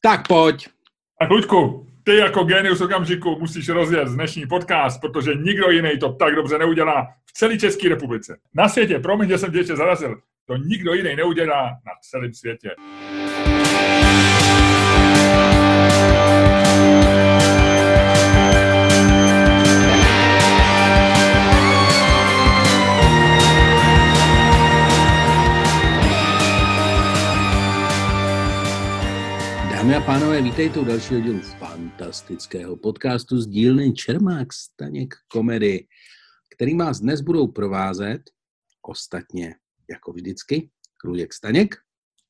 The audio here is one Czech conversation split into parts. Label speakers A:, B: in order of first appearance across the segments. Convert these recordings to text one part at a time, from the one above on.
A: Tak pojď.
B: Tak Luďku, ty jako genius okamžiku musíš rozjet dnešní podcast, protože nikdo jiný to tak dobře neudělá v celé České republice. Na světě, promiň, že jsem tě ještě zarazil, to nikdo jiný neudělá na celém světě.
A: Pánové, vítejte u dalšího dílu fantastického podcastu z dílny Čermák Staněk komedy, který vás dnes budou provázet ostatně, jako vždycky, Luděk Staněk.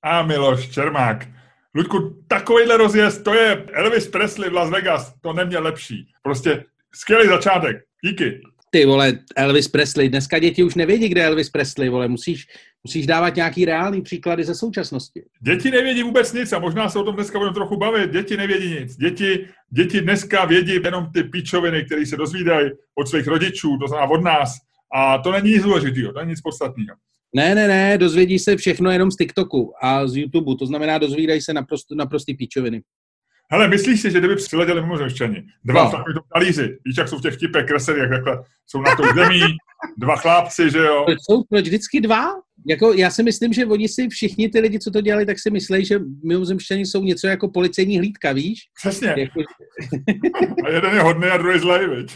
B: A Miloš Čermák. Ludku, takovýhle rozjezd, to je Elvis Presley v Las Vegas, to neměl lepší. Prostě skvělý začátek. Díky.
A: Ty vole, Elvis Presley, dneska děti už nevědí, kde je Elvis Presley, vole, musíš, musíš dávat nějaký reálný příklady ze současnosti.
B: Děti nevědí vůbec nic a možná se o tom dneska budeme trochu bavit. Děti nevědí nic. Děti, děti dneska vědí jenom ty píčoviny, které se dozvídají od svých rodičů, to znamená od nás. A to není nic důležitého, to není nic podstatného.
A: Ne, ne, ne, dozvědí se všechno jenom z TikToku a z YouTube, to znamená dozvídají se naprosto, naprostý píčoviny.
B: Hele, myslíš si, že kdyby přiletěli mimozemšťani, dva
A: No.
B: no. takový talíři, víš, jak jsou v těch tipech kreseli, jak takhle jsou na tou zemí, dva chlápci, že jo?
A: Proč jsou proč vždycky dva? Jako, já si myslím, že oni si všichni ty lidi, co to dělali, tak si myslí, že mimozemšťani jsou něco jako policejní hlídka, víš?
B: Přesně.
A: Jako,
B: A jeden je hodný a druhý zlej,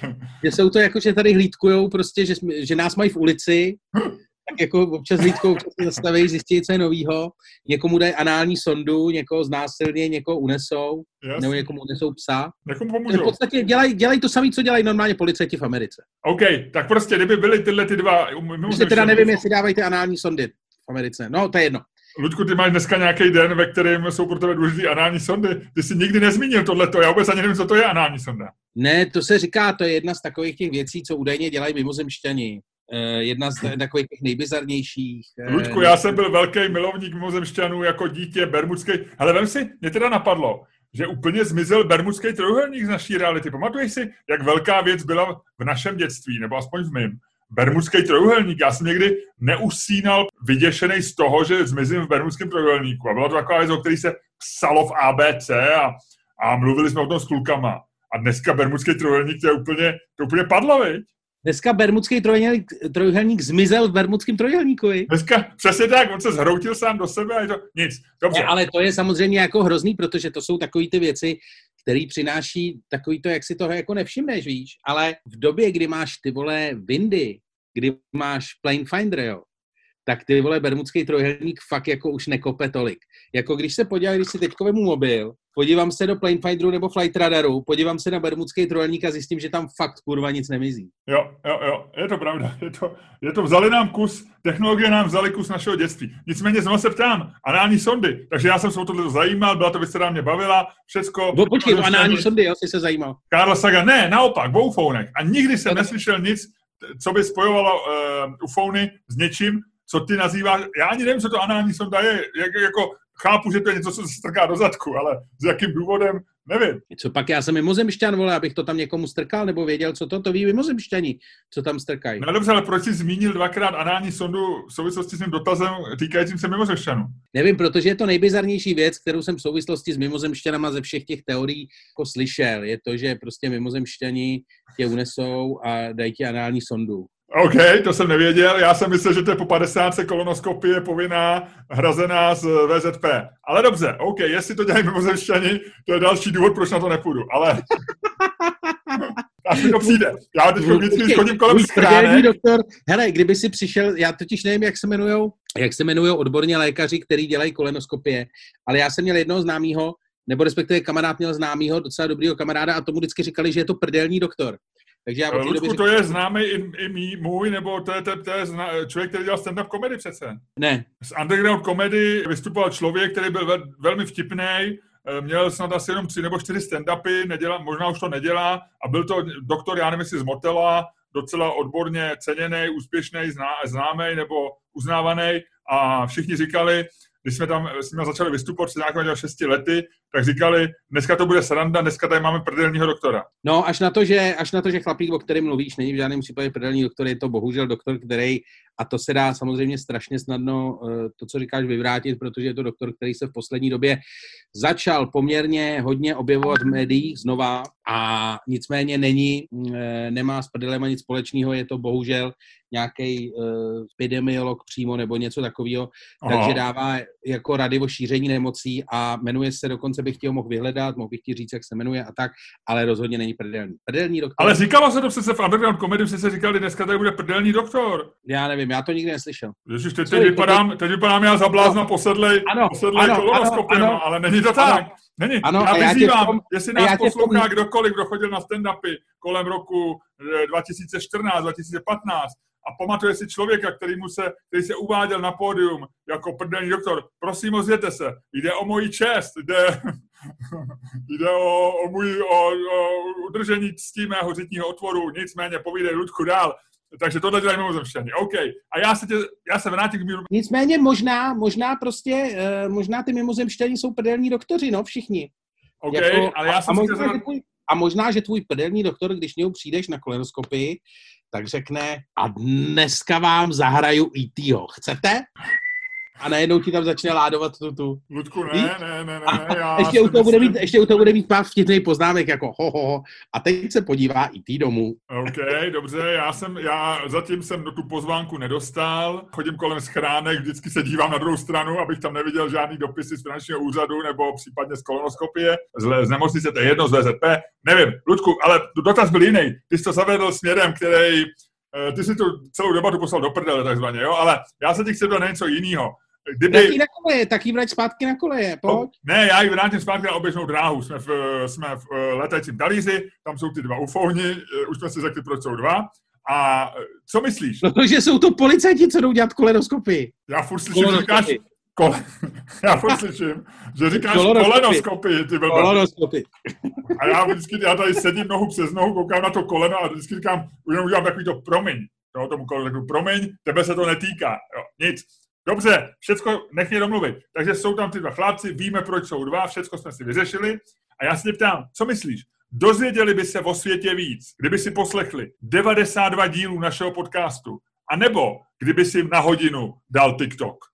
A: že jsou to jako, že tady hlídkujou prostě, že, že nás mají v ulici, tak jako občas hlídkou, občas se zastaví, zjistí, co je novýho, někomu dají anální sondu, někoho znásilně, někoho unesou, nebo
B: Jasně.
A: někomu unesou psa.
B: Někomu
A: V
B: pomůžou.
A: podstatě dělají, dělají to samé, co dělají normálně policajti v Americe.
B: OK, tak prostě, kdyby byly tyhle ty dva
A: Ještě teda nevím, jestli dávají ty anální sondy v Americe. No, to je jedno.
B: Ludku, ty máš dneska nějaký den, ve kterém jsou pro tebe důležité anální sondy. Ty jsi nikdy nezmínil tohleto, já vůbec ani nevím, co to je anální sonda.
A: Ne, to se říká, to je jedna z takových těch věcí, co údajně dělají mimozemšťani. Eh, jedna z takových těch nejbizarnějších. eh,
B: Ludku, já jsem byl velký milovník mimozemšťanů jako dítě, bermudský. Ale vem si, mě teda napadlo, že úplně zmizel bermudský trojuhelník z naší reality. Pamatuješ si, jak velká věc byla v našem dětství, nebo aspoň v mém? Bermudský trojuhelník. Já jsem někdy neusínal vyděšený z toho, že zmizím v bermudském trojuhelníku. A byla to taková věc, o který se psalo v ABC a, a mluvili jsme o tom s klukama. A dneska bermudský trojuhelník, to je úplně, to úplně padlo, viď?
A: Dneska bermudský trojuhelník, trojuhelník zmizel v bermudském trojuhelníku. viď?
B: Dneska přesně tak, on se zhroutil sám do sebe a je to nic. Dobře.
A: Ne, ale to je samozřejmě jako hrozný, protože to jsou takové ty věci, které přináší takový to, jak si toho jako nevšimneš, víš. Ale v době, kdy máš ty vole Windy, kdy máš Plane Finder, jo, tak ty vole bermudský trojuhelník fakt jako už nekope tolik. Jako když se podívám, když si teď vemu mobil, podívám se do Plane Finderu nebo Flight Radaru, podívám se na bermudský trojuhelník a zjistím, že tam fakt kurva nic nemizí.
B: Jo, jo, jo, je to pravda. Je to, je to vzali nám kus, technologie nám vzali kus našeho dětství. Nicméně znovu se ptám, anální sondy. Takže já jsem se o tohle zajímal, byla to věc, která mě bavila, všecko.
A: Bo, počkej, o anální sondy, jo, jsi se zajímal.
B: Karla Saga, ne, naopak, o ufounech. A nikdy jsem
A: tak-
B: neslyšel nic, co by spojovalo uh, ufouny s něčím, co ty nazýváš, já ani nevím, co to anální sonda je, jak, jako chápu, že to je něco, co se strká do zadku, ale s jakým důvodem, nevím.
A: Co pak já jsem mimozemšťan, vole, abych to tam někomu strkal, nebo věděl, co to, to ví mimozemšťani, co tam strkají.
B: No dobře, ale proč jsi zmínil dvakrát anální sondu v souvislosti s tím dotazem týkajícím se mimozemšťanů?
A: Nevím, protože je to nejbizarnější věc, kterou jsem v souvislosti s mimozemšťanama ze všech těch teorií jako slyšel. Je to, že prostě mimozemšťani tě unesou a dají ti anální sondu.
B: OK, to jsem nevěděl. Já jsem myslel, že to je po 50 kolonoskopie povinná, hrazená z VZP. Ale dobře, OK, jestli to dělají mimozemšťani, to je další důvod, proč na to nepůjdu. Ale až mi to přijde. Já teď vždycky, chodím kolem schránek,
A: doktor, hele, kdyby si přišel, já totiž nevím, jak se jmenujou, jak se jmenují odborně lékaři, kteří dělají kolenoskopie, ale já jsem měl jednoho známého, nebo respektive kamarád měl známého, docela dobrýho kamaráda a tomu vždycky říkali, že je to prdelní doktor. Takže já od
B: Ludku, to je známý i, i mý, můj, nebo to je, to, to je zna, člověk, který dělal stand-up komedy přece.
A: ne,
B: Z underground komedy vystupoval člověk, který byl vel, velmi vtipný, měl snad asi jenom tři nebo čtyři stand-upy, nedělá, možná už to nedělá, a byl to doktor, já nevím, jestli z Motela, docela odborně ceněný, úspěšný, zná, známý nebo uznávaný a všichni říkali, když jsme tam ním začali vystupovat před nějakými šesti lety, tak říkali, dneska to bude sranda, dneska tady máme prdelního doktora.
A: No, až na to, že, až na to, že chlapík, o kterém mluvíš, není v žádném případě prdelní doktor, je to bohužel doktor, který a to se dá samozřejmě strašně snadno, eh, to, co říkáš, vyvrátit, protože je to doktor, který se v poslední době začal poměrně hodně objevovat v médiích znova a nicméně není, eh, nemá s prdelem nic společného, je to bohužel nějaký uh, epidemiolog přímo nebo něco takového, takže dává jako rady o šíření nemocí a jmenuje se, dokonce bych ti ho mohl vyhledat, mohl bych ti říct, jak se jmenuje a tak, ale rozhodně není prdelní. Prdelní doktor.
B: Ale říkalo se to přece v Underground Comedy, se říkali, dneska tady bude prdelní doktor.
A: Já nevím, já to nikdy neslyšel.
B: Ježiš, teď, teď, vypadám, teď vypadám já za blázna posedlej, ano, posedlej ano, kolonoskopem, ano, ale není to tak. Ano. Není. Ano, já vyzývám, tom, jestli nás poslouchá tom... kdokoliv, kdo chodil na stand-upy kolem roku 2014, eh, 2015 a pamatuje si člověka, který, mu se, který se uváděl na pódium jako prdelní doktor, prosím, ozvěte se, jde o moji čest, jde, jde o, o, můj, o, o udržení ctí mého řitního otvoru, nicméně povídej Ludku dál. Takže tohle dělají mimozemšťani. OK. A já se, tě, já se vrátím k míru.
A: Nicméně možná, možná prostě, uh, možná ty mimozemšťani jsou prdelní doktoři, no, všichni.
B: OK, jako, ale já jsem a,
A: možná, že tvůj, a možná, že tvůj prdelní doktor, když něj přijdeš na kolenoskopii, tak řekne a dneska vám zahraju E.T.ho. Chcete? A najednou ti tam začne ládovat tu tu.
B: Ludku, ne, ne, ne, ne, já
A: ještě u, toho bude mít, ještě u toho bude mít pár vtipný poznámek jako ho, ho, ho, a teď se podívá i ty domů.
B: OK, dobře, já jsem, já zatím jsem do tu pozvánku nedostal, chodím kolem schránek, vždycky se dívám na druhou stranu, abych tam neviděl žádný dopisy z finančního úřadu nebo případně z kolonoskopie, z, z nemocnice, to je jedno, z VZP, nevím, Ludku, ale dotaz byl jiný, ty jsi to zavedl směrem, který eh, ty si tu celou debatu poslal do prdele takzvaně, jo, ale já se ti chci do něco jiného.
A: Kdyby... Taky na koleje, tak jí vrať zpátky na koleje, pojď.
B: Ne, já ji vrátím zpátky na oběžnou dráhu. Jsme v, jsme v eh, letajícím talíři, tam jsou ty dva ufouhni, eh, už jsme si řekli, proč jsou dva. A eh, co myslíš?
A: Protože jsou to policajti, co jdou dělat kolenoskopy.
B: Já furt slyším, že říkáš, kole... já furt slyším, že říkáš kolenoskopy, ty
A: Kolenoskopy.
B: A já vždycky, já tady sedím nohu přes nohu, koukám na to koleno a vždycky říkám, jenom udělám takový to promiň. Jo, tomu kolenu, promiň, tebe se to netýká. Jo, nic. Dobře, všecko nech mě domluvit. Takže jsou tam ty dva chlapci, víme, proč jsou dva, všecko jsme si vyřešili. A já se tě ptám, co myslíš? Dozvěděli by se o světě víc, kdyby si poslechli 92 dílů našeho podcastu, a nebo kdyby si na hodinu dal TikTok?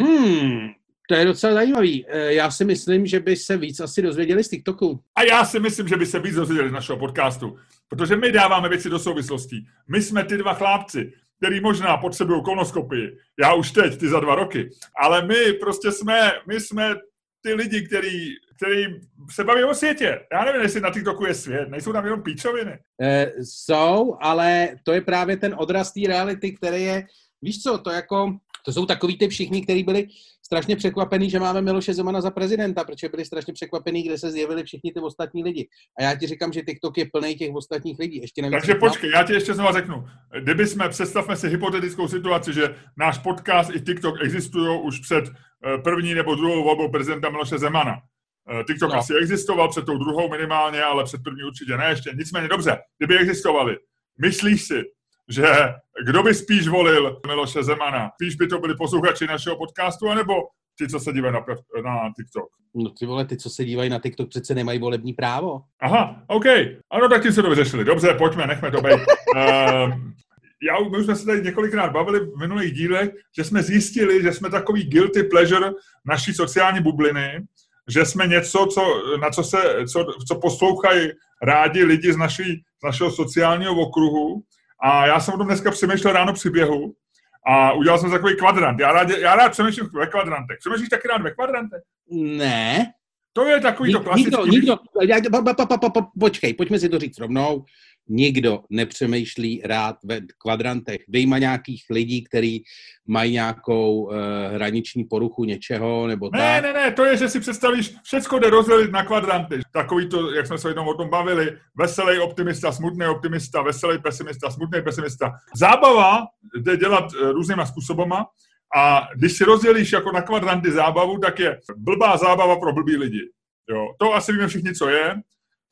A: Hmm, to je docela zajímavý. Eh, já si myslím, že by se víc asi dozvěděli z TikToku.
B: A já si myslím, že by se víc dozvěděli z našeho podcastu, protože my dáváme věci do souvislostí. My jsme ty dva chlápci který možná potřebují kolonoskopii. Já už teď, ty za dva roky. Ale my prostě jsme, my jsme ty lidi, který, který se baví o světě. Já nevím, jestli na TikToku je svět, nejsou tam jenom píčoviny.
A: E, jsou, ale to je právě ten odraz té reality, který je, víš co, to jako, to jsou takový ty všichni, kteří byli strašně překvapený, že máme Miloše Zemana za prezidenta, protože byli strašně překvapený, kde se zjevili všichni ty ostatní lidi. A já ti říkám, že TikTok je plný těch ostatních lidí. Ještě
B: nevím, Takže počkej, já ti ještě znovu řeknu. Kdyby jsme, představme si hypotetickou situaci, že náš podcast i TikTok existují už před eh, první nebo druhou volbou prezidenta Miloše Zemana. Eh, TikTok no. asi existoval před tou druhou minimálně, ale před první určitě ne ještě. Nicméně dobře, kdyby existovali, myslíš si, že kdo by spíš volil Miloše Zemana? Spíš by to byli posluchači našeho podcastu, anebo ty, co se dívají na, na TikTok?
A: No ty vole, ty, co se dívají na TikTok, přece nemají volební právo.
B: Aha, OK. Ano, tak ti se to vyřešili. Dobře, pojďme, nechme to být. um, já, my už jsme se tady několikrát bavili v minulých dílech, že jsme zjistili, že jsme takový guilty pleasure naší sociální bubliny, že jsme něco, co, na co, se, co, co poslouchají rádi lidi z, naší, z našeho sociálního okruhu a já jsem o tom dneska přemýšlel ráno při běhu a udělal jsem takový kvadrant. Já rád, já rád přemýšlím ve kvadrantech. Přemýšlíš taky rád ve kvadrantech?
A: Ne.
B: To je takový to klasický...
A: Nikdo, nikdo, počkej, pojďme si to říct rovnou nikdo nepřemýšlí rád ve kvadrantech. Vyjma nějakých lidí, kteří mají nějakou uh, hraniční poruchu něčeho, nebo
B: ne,
A: tak.
B: Ne, ne, to je, že si představíš, všechno jde rozdělit na kvadranty. Takový to, jak jsme se jednou o tom bavili, veselý optimista, smutný optimista, veselý pesimista, smutný pesimista. Zábava jde dělat uh, různýma způsobama, a když si rozdělíš jako na kvadranty zábavu, tak je blbá zábava pro blbý lidi. Jo, to asi víme všichni, co je.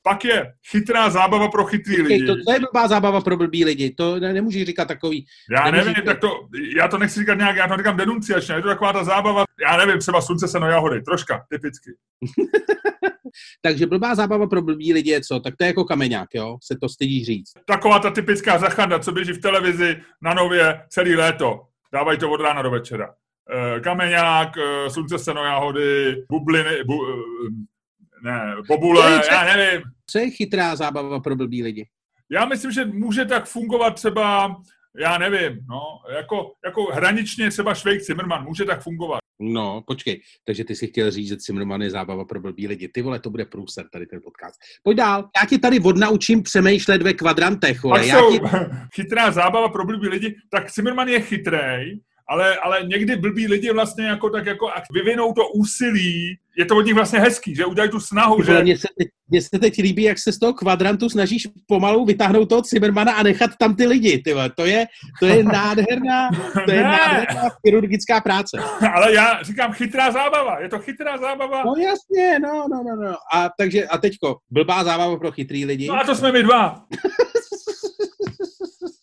B: Pak je chytrá zábava pro chytrý lidi.
A: To, to je blbá zábava pro blbý lidi, to ne, nemůžeš říkat takový.
B: Já nevím, říkat... tak to, já to nechci říkat nějak, já to říkám denunciačně, je to taková ta zábava, já nevím, třeba slunce se no jahody, troška, typicky.
A: Takže blbá zábava pro blbý lidi je co? Tak to je jako kameňák, jo? Se to stydí říct.
B: Taková ta typická zachanda, co běží v televizi na nově celý léto. Dávají to od rána do večera. E, kameňák, e, slunce, seno, jahody, bubliny, bu, e, ne, bobule, já nevím.
A: Co je chytrá zábava pro blbý lidi?
B: Já myslím, že může tak fungovat třeba, já nevím, no, jako, jako hraničně třeba Švejk Zimmerman, může tak fungovat.
A: No, počkej, takže ty si chtěl říct, že Zimmerman je zábava pro blbý lidi. Ty vole, to bude průser tady ten podcast. Pojď dál. Já ti tady odnaučím přemýšlet ve kvadrantech, vole.
B: Pak
A: Já
B: jsou
A: ti...
B: chytrá zábava pro blbý lidi, tak Zimmerman je chytrej, ale, ale někdy blbí lidi vlastně jako tak jako vyvinou to úsilí, je to od nich vlastně hezký, že udělají tu snahu, že...
A: Mně se, teď, mně se teď líbí, jak se z toho kvadrantu snažíš pomalu vytáhnout toho Zimmermana a nechat tam ty lidi, ty vole. To je, to je nádherná, to je nádherná chirurgická práce.
B: Ale já říkám chytrá zábava, je to chytrá zábava.
A: No jasně, no, no, no, no. A takže, a teďko, blbá zábava pro chytrý lidi.
B: No a to jsme my dva.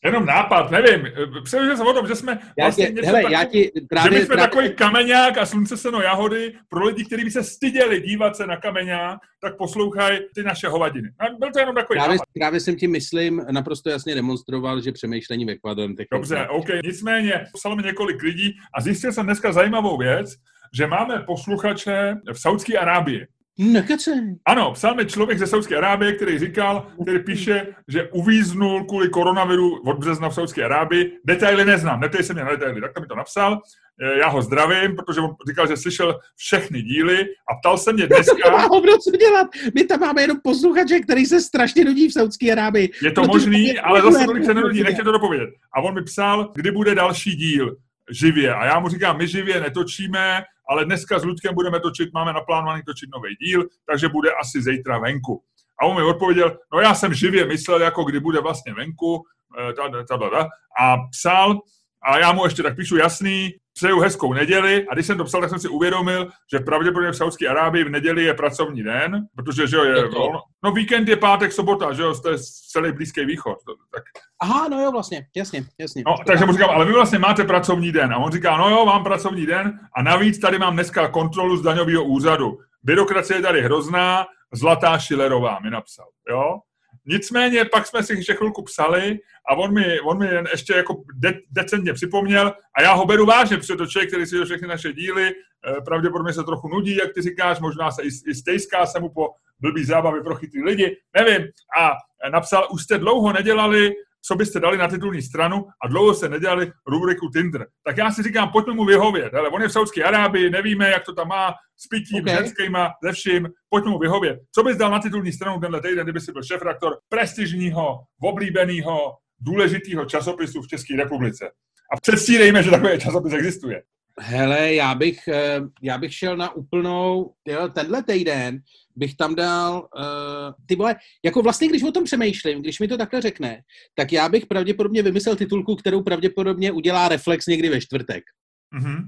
B: Jenom nápad, nevím. Přemýšlel jsem o tom, že jsme
A: já
B: vlastně
A: tě,
B: něco
A: hele,
B: takový-
A: já ti
B: že
A: právě,
B: my jsme
A: právě
B: takový kameňák a slunce seno jahody pro lidi, kteří by se styděli dívat se na kameňák, tak poslouchají ty naše hovadiny. A byl to jenom takový
A: právě,
B: nápad.
A: právě jsem ti myslím naprosto jasně demonstroval, že přemýšlení ve kvadrantech.
B: Dobře. OK. Nicméně psalo mi několik lidí a zjistil jsem dneska zajímavou věc, že máme posluchače v Saudské Arábii.
A: Nekecej.
B: Ano, psal mi člověk ze Saudské Arábie, který říkal, který píše, že uvíznul kvůli koronaviru od března v Saudské Arábii. Detaily neznám, neptej se mě na detaily, tak to mi to napsal. Eh, Já ho zdravím, protože on říkal, že slyšel všechny díly a ptal se mě
A: To
B: dneska,
A: má hovno co dělat. My tam máme jenom posluchače, který se strašně nudí v Saudské Arábii.
B: je to možný,
A: je
B: ale zase tolik se nenudí, nechtě to dopovědět. A on mi psal, kdy bude další díl živě. A já mu říkám, my živě netočíme, ale dneska s Ludkem budeme točit, máme naplánovaný točit nový díl, takže bude asi zítra venku. A on mi odpověděl, no já jsem živě myslel, jako kdy bude vlastně venku, eh, ta, ta, ta, ta, a psal, a já mu ještě tak píšu jasný, přeju hezkou neděli a když jsem to psal, tak jsem si uvědomil, že pravděpodobně v Saudské Arábii v neděli je pracovní den, protože že jo, je, volno- no víkend je pátek, sobota, že jo, to je celý Blízký východ. To- Tak,
A: Aha, no jo, vlastně, jasně, jasně.
B: no, takže mu říkám, ale vy vlastně máte pracovní den. A on říká, no jo, mám pracovní den a navíc tady mám dneska kontrolu z daňového úřadu. Byrokracie je tady hrozná, zlatá Šilerová mi napsal, jo. Nicméně pak jsme si ještě chvilku psali a on mi, on mi jen ještě jako de, decentně připomněl a já ho beru vážně, protože to člověk, který si všechny naše díly, eh, pravděpodobně se trochu nudí, jak ty říkáš, možná se i, i stejská se mu po blbý zábavy pro chytrý lidi, nevím. A napsal, už jste dlouho nedělali, co byste dali na titulní stranu a dlouho se nedělali rubriku Tinder. Tak já si říkám, pojďme mu vyhovět. Ale on je v Saudské Arábii, nevíme, jak to tam má, s pitím,
A: Okay.
B: ženskýma, ze vším, pojďme mu vyhovět. Co bys dal na titulní stranu tenhle týden, kdyby si byl šefraktor prestižního, oblíbeného, důležitého časopisu v České republice? A předstírejme, že takový časopis existuje.
A: Hele, já bych, eh, já bych šel na úplnou, jo, tenhle týden bych tam dal, uh, ty vole, jako vlastně, když o tom přemýšlím, když mi to takhle řekne, tak já bych pravděpodobně vymyslel titulku, kterou pravděpodobně udělá Reflex někdy ve čtvrtek.
B: Mhm.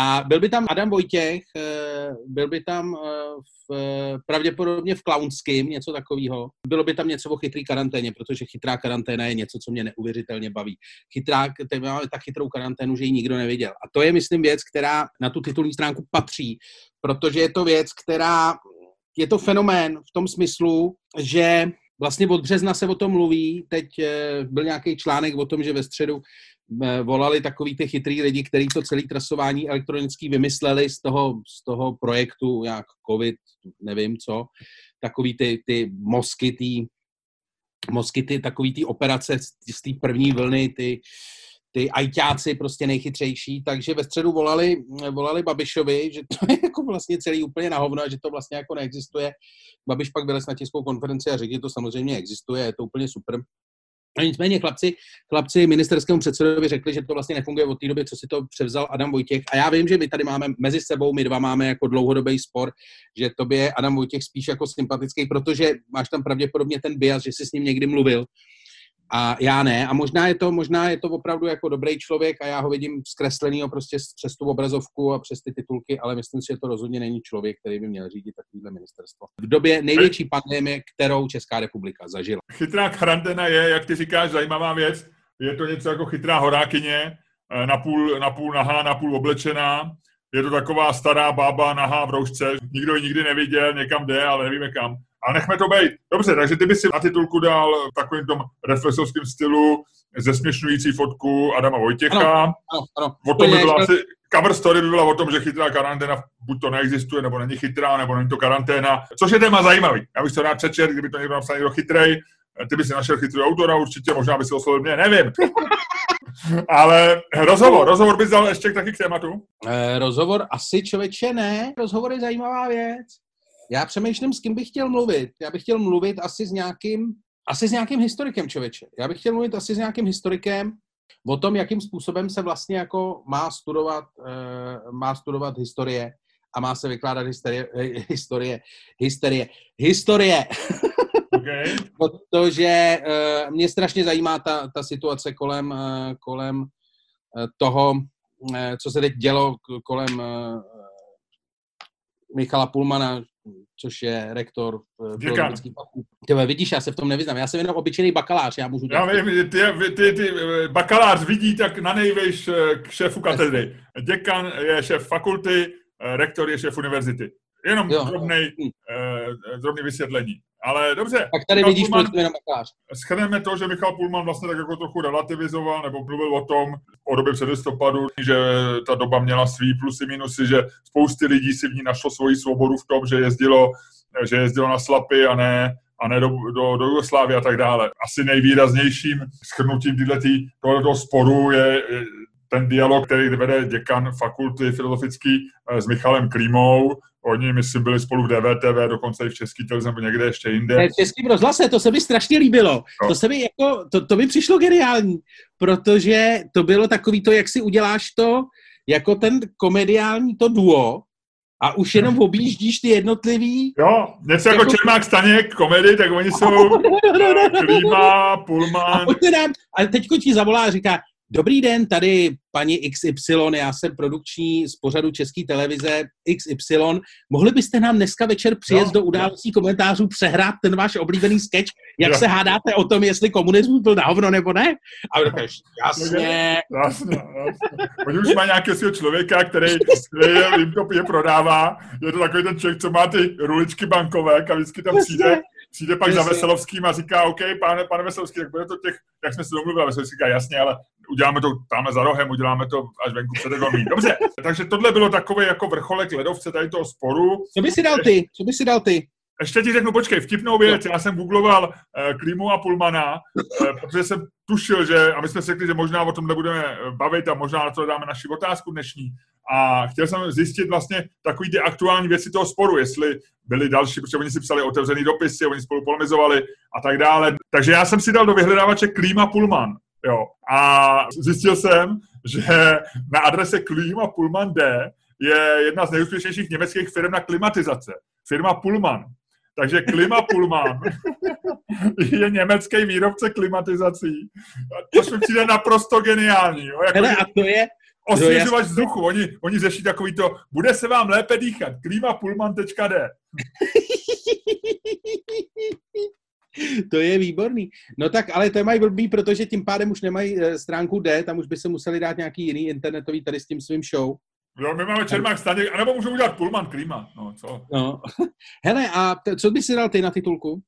A: A byl by tam Adam Vojtěch, eh, byl by tam eh, v, pravděpodobně v Klaunským, něco takového. Bylo by tam něco o chytrý karanténě, protože chytrá karanténa je něco, co mě neuvěřitelně baví. Chytrá, máme tak chytrou karanténu, že ji nikdo neviděl. A to je, myslím, věc, která na tu titulní stránku patří, protože je to věc, která je to fenomén v tom smyslu, že vlastně od března se o tom mluví. Teď eh, byl nějaký článek o tom, že ve středu volali takový ty chytrý lidi, kteří to celé trasování elektronický vymysleli z toho, z toho projektu, jak COVID, nevím co, takový ty, ty mozky, ty mozky, ty, takový ty operace z té první vlny, ty, ty ajťáci prostě nejchytřejší, takže ve středu volali, volali Babišovi, že to je jako vlastně celý úplně na hovno že to vlastně jako neexistuje. Babiš pak vylez na tiskovou konferenci a řekl, že to samozřejmě existuje, je to úplně super. Nicméně chlapci, chlapci ministerskému předsedovi řekli, že to vlastně nefunguje od té doby, co si to převzal Adam Vojtěch. A já vím, že my tady máme mezi sebou, my dva máme jako dlouhodobý spor, že tobě je Adam Vojtěch spíš jako sympatický, protože máš tam pravděpodobně ten bias, že jsi s ním někdy mluvil. A já ne. A možná je to, možná je to opravdu jako dobrý člověk a já ho vidím zkreslenýho prostě přes tu obrazovku a přes ty titulky, ale myslím si, že to rozhodně není člověk, který by měl řídit takovýhle ministerstvo. V době největší pandemie, kterou Česká republika zažila.
B: Chytrá karanténa je, jak ty říkáš, zajímavá věc. Je to něco jako chytrá horákyně, eh, napůl, napůl nahá, napůl oblečená. je to taková stará bába nahá v roušce, nikdo ji nikdy neviděl, někam jde, ale nevíme kam. A nechme to být. Dobře, takže ty by si na titulku dal v takovým tom reflexovském stylu zesměšňující fotku Adama Vojtěcha.
A: Ano, ano, ano.
B: O tom by byla asi, cover story by byla o tom, že chytrá karanténa buď to neexistuje, nebo není chytrá, nebo není to karanténa, což je téma zajímavý. Já bych to rád přečet, kdyby to někdo napsal někdo chytrej, ty by si našel chytrý autora určitě, možná by si oslovil mě, nevím. Ale rozhovor, rozhovor bys dal ještě taky k tématu?
A: Eh, rozhovor asi člověče ne, rozhovor je zajímavá věc. Já přemýšlím, s kým bych chtěl mluvit. Já bych chtěl mluvit asi s nějakým, asi s nějakým historikem člověče. Já bych chtěl mluvit asi s nějakým historikem o tom, jakým způsobem se vlastně jako má studovat, eh, má studovat historie a má se vykládat historie, historie, historie, historie. Okay. Protože uh, mě strašně zajímá ta, ta situace kolem, uh, kolem uh, toho, uh, co se teď dělo kolem uh, Michala Pulmana, což je rektor filozofických fakult. vidíš, já se v tom nevyznám. Já jsem jenom obyčejný bakalář, já můžu...
B: Já vím, ty, ty, ty, bakalář vidí tak na nejvejš k šéfu katedry. Děkan je šéf fakulty, rektor je šéf univerzity. Jenom drobnej, hm. drobný vysvětlení. Ale dobře.
A: Tak tady Michal vidíš, proč jenom bakalář.
B: Schrneme to, že Michal Pulman vlastně tak jako trochu relativizoval nebo mluvil o tom o době před listopadu, že ta doba měla svý plusy, minusy, že spousty lidí si v ní našlo svoji svobodu v tom, že jezdilo, že jezdilo na slapy a ne, a ne do, do, do Jugoslávy a tak dále. Asi nejvýraznějším schrnutím tohoto sporu je, ten dialog, který vede děkan fakulty filozofický eh, s Michalem Klímou. Oni, myslím, byli spolu v DVTV, dokonce i v Český televizi nebo někde ještě jinde.
A: V Českém rozhlase, to se mi strašně líbilo. No. To se mi jako, to, to mi přišlo geniální, protože to bylo takový to, jak si uděláš to, jako ten komediální to duo, a už jenom objíždíš ty jednotlivý...
B: Jo, něco jako, jako Čermák Staněk, komedy, tak oni jsou no, no, no, no. Klíma, Pullman.
A: A, a teďko ti zavolá a říká, Dobrý den, tady paní XY, já jsem produkční z pořadu České televize XY. Mohli byste nám dneska večer přijet no, do událostí no. komentářů přehrát ten váš oblíbený sketch, jak jo. se hádáte o tom, jestli komunismus byl na hovno nebo ne? A říkáš, jasně.
B: Jasně, jasně. Oni už má nějakého svého člověka, který, který jim to je prodává. Je to takový ten člověk, co má ty ruličky bankové a vždycky tam přijde přijde pak jasně. za Veselovským a říká, OK, pane, pane Veselovský, tak bude to těch, jak jsme se domluvili, a Veselovský říká, jasně, ale uděláme to tamhle za rohem, uděláme to až venku před domí. Dobře, takže tohle bylo takový jako vrcholek ledovce tady toho sporu.
A: Co by si dal ty? Co by si dal ty?
B: Ještě ti řeknu, počkej, vtipnou věc, já jsem googloval uh, Klímu a Pulmana, uh, protože jsem tušil, že, a my jsme si řekli, že možná o tom nebudeme bavit a možná na to dáme naši otázku dnešní. A chtěl jsem zjistit vlastně takový ty aktuální věci toho sporu, jestli byly další, protože oni si psali otevřený dopisy, oni spolu polemizovali a tak dále. Takže já jsem si dal do vyhledávače Klíma Pullman. Jo. A zjistil jsem, že na adrese Klima Pullman D je jedna z nejúspěšnějších německých firm na klimatizace. Firma Pullman. Takže Klima Pullman je německý výrobce klimatizací. To mi přijde naprosto geniální. Jo? Jako,
A: Hele, a to je,
B: osvěžovač vzduchu. Oni, oni řeší takový to, bude se vám lépe dýchat. Klimapulman.d
A: To je výborný. No tak, ale to mají blbý, protože tím pádem už nemají eh, stránku D, tam už by se museli dát nějaký jiný internetový tady s tím svým show.
B: Jo, my máme Čermák Staněk, anebo můžeme udělat Pullman Klima. No, co?
A: No. Hele, a t- co bys si dal ty na titulku?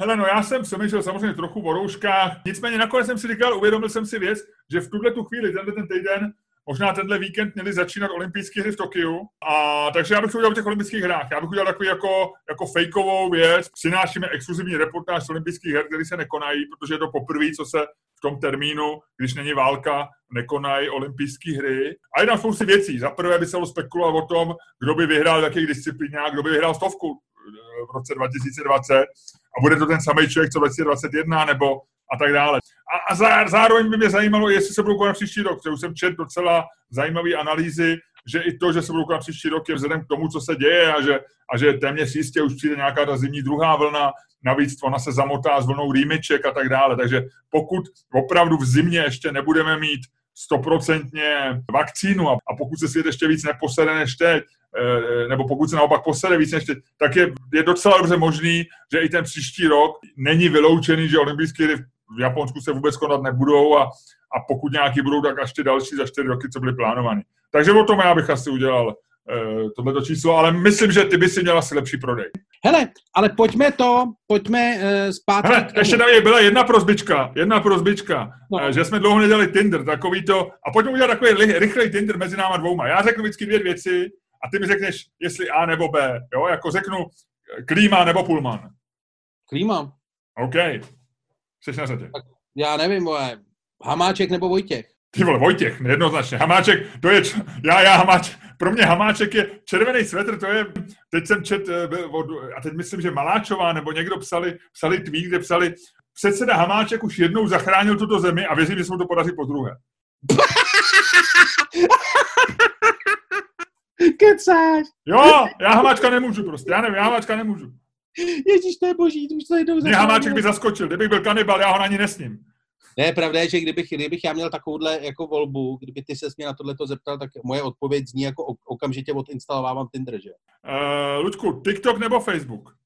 B: Hele, no já jsem přemýšlel samozřejmě trochu o rouškách, nicméně nakonec jsem si říkal, uvědomil jsem si věc, že v tuhle tu chvíli, tenhle ten týden, možná tenhle víkend měli začínat olympijské hry v Tokiu. A takže já bych to udělal v těch olympijských hrách. Já bych udělal takový jako, jako fejkovou věc. Přinášíme exkluzivní reportáž z olympijských her, které se nekonají, protože je to poprvé, co se v tom termínu, když není válka, nekonají olympijské hry. A je tam spousty věcí. Za prvé by se spekulovat o tom, kdo by vyhrál v jakých disciplínách, kdo by vyhrál stovku eh, v roce 2020 a bude to ten samý člověk, co 2021, nebo a tak dále. A, a zároveň by mě zajímalo, jestli se budou konat příští rok, protože už jsem četl docela zajímavé analýzy, že i to, že se budou konat příští rok, je vzhledem k tomu, co se děje a že, a že téměř jistě už přijde nějaká ta zimní druhá vlna, navíc ona se zamotá s vlnou rýmiček a tak dále. Takže pokud opravdu v zimě ještě nebudeme mít stoprocentně vakcínu a, a pokud se svět ještě víc neposede než teď, e, nebo pokud se naopak posede víc než teď, tak je, je docela dobře možný, že i ten příští rok není vyloučený, že olympijské hry v Japonsku se vůbec konat nebudou a, a pokud nějaký budou, tak až ty další za čtyři roky, co byly plánovány. Takže o tom já bych asi udělal uh, tohleto číslo, ale myslím, že ty by si měla asi lepší prodej.
A: Hele, ale pojďme to, pojďme uh, zpátky.
B: Hele, ještě tady byla jedna prozbička, jedna prozbička, no. uh, že jsme dlouho nedělali Tinder, takový to, a pojďme udělat takový rychlej Tinder mezi náma dvouma. Já řeknu vždycky dvě věci a ty mi řekneš, jestli A nebo B, jo, jako řeknu Klíma nebo Pullman.
A: Klíma.
B: OK. Jsi na řadě. Tak
A: já nevím, moje. Hamáček nebo Vojtěch?
B: Ty vole, Vojtěch, nejednoznačně. Hamáček, to je, já, já Hamáček, pro mě Hamáček je červený svetr, to je, teď jsem čet, eh, a teď myslím, že Maláčová nebo někdo psali, psali tweet, kde psali, předseda Hamáček už jednou zachránil tuto zemi a věřím, že se mu to podaří po druhé.
A: Kecáš.
B: Jo, já Hamáčka nemůžu prostě, já nevím, já Hamáčka nemůžu.
A: Ježíš, to je boží, to už to jednou
B: Mě Hamáček by zaskočil, kdybych byl kanibal, já ho ani nesním.
A: Ne, pravda je, že kdybych, kdybych já měl takovouhle jako volbu, kdyby ty se mě na tohle zeptal, tak moje odpověď zní jako okamžitě odinstalovávám Tinder, že?
B: Uh, Luďku, TikTok nebo Facebook?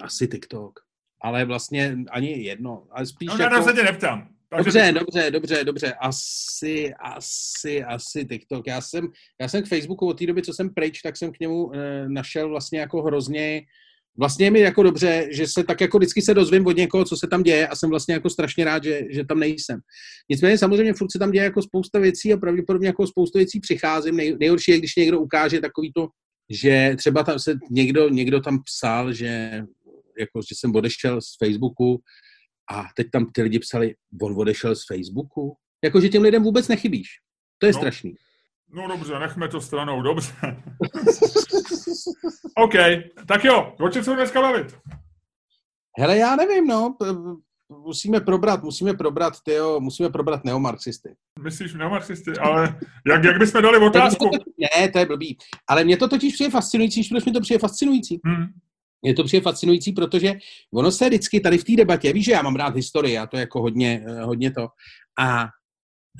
A: Asi TikTok. Ale vlastně ani jedno. Ale spíš
B: no,
A: jako...
B: já se tě neptám.
A: Dobře, TikTok. dobře, dobře, dobře. Asi, asi, asi TikTok. Já jsem, já jsem k Facebooku od té doby, co jsem pryč, tak jsem k němu e, našel vlastně jako hrozně vlastně je mi jako dobře, že se tak jako vždycky se dozvím od někoho, co se tam děje a jsem vlastně jako strašně rád, že, že tam nejsem. Nicméně samozřejmě furt se tam děje jako spousta věcí a pravděpodobně jako spousta věcí přicházím. Nej, nejhorší je, když někdo ukáže takový to, že třeba tam se někdo, někdo tam psal, že jako, že jsem odešel z Facebooku a teď tam ty lidi psali, on odešel z Facebooku. Jako, že těm lidem vůbec nechybíš. To je no. strašný.
B: No dobře, nechme to stranou, dobře. OK, tak jo, o čem se dneska bavit?
A: Hele, já nevím, no. Musíme probrat, musíme probrat, tyjo, musíme probrat neomarxisty.
B: Myslíš neomarxisty, ale jak, jak bychom dali otázku?
A: ne, to je blbý. Ale mě to totiž přijde fascinující, proč mi to přijde fascinující? Hmm. Mě to přijde fascinující, protože ono se vždycky tady v té debatě, víš, že já mám rád historii, a to je jako hodně, hodně to. A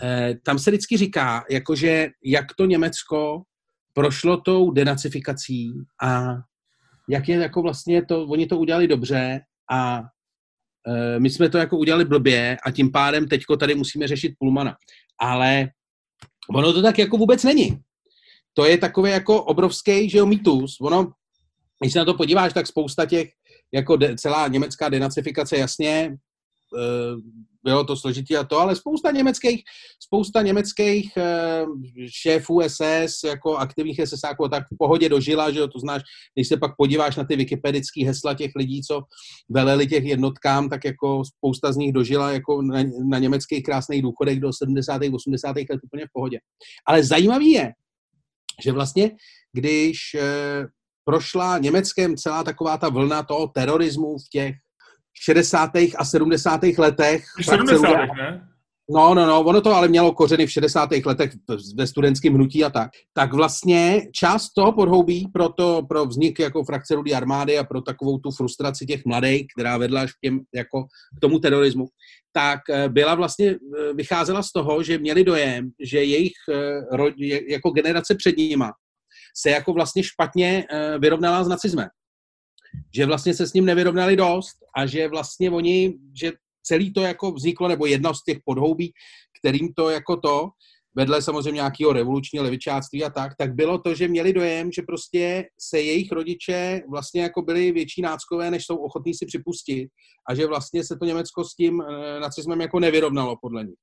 A: Eh, tam se vždycky říká, jakože jak to Německo prošlo tou denacifikací a jak je jako vlastně to, oni to udělali dobře a e, my jsme to jako udělali blbě a tím pádem teďko tady musíme řešit Pulmana. Ale ono to tak jako vůbec není. To je takové jako obrovský, že jo, mýtus. Ono, když se na to podíváš, tak spousta těch, jako de, celá německá denacifikace jasně Eh, bylo to složitý a to, ale spousta německých, spousta německých eh, šéfů SS, jako aktivních SSáků, tak v pohodě dožila, že jo, to znáš, když se pak podíváš na ty wikipedické hesla těch lidí, co veleli těch jednotkám, tak jako spousta z nich dožila jako na, na německých krásných důchodech do 70. 80. let úplně v pohodě. Ale zajímavý je, že vlastně, když eh, prošla Německem celá taková ta vlna toho terorismu v těch 60. a 70. letech.
B: 70. ne?
A: No, no, no, ono to ale mělo kořeny v 60. letech ve studentském hnutí a tak. Tak vlastně část toho podhoubí pro, to, pro vznik jako frakce Rudý armády a pro takovou tu frustraci těch mladých, která vedla až k, těm, jako, k tomu terorismu, tak eh, byla vlastně, eh, vycházela z toho, že měli dojem, že jejich eh, jako generace před nima se jako vlastně špatně vyrovnala s nacismem že vlastně se s ním nevyrovnali dost a že vlastně oni, že celý to jako vzniklo, nebo jedna z těch podhoubí, kterým to jako to, vedle samozřejmě nějakého revolučního levičáctví a tak, tak bylo to, že měli dojem, že prostě se jejich rodiče vlastně jako byli větší náckové, než jsou ochotní si připustit a že vlastně se to Německo s tím e, nacismem jako nevyrovnalo podle nich.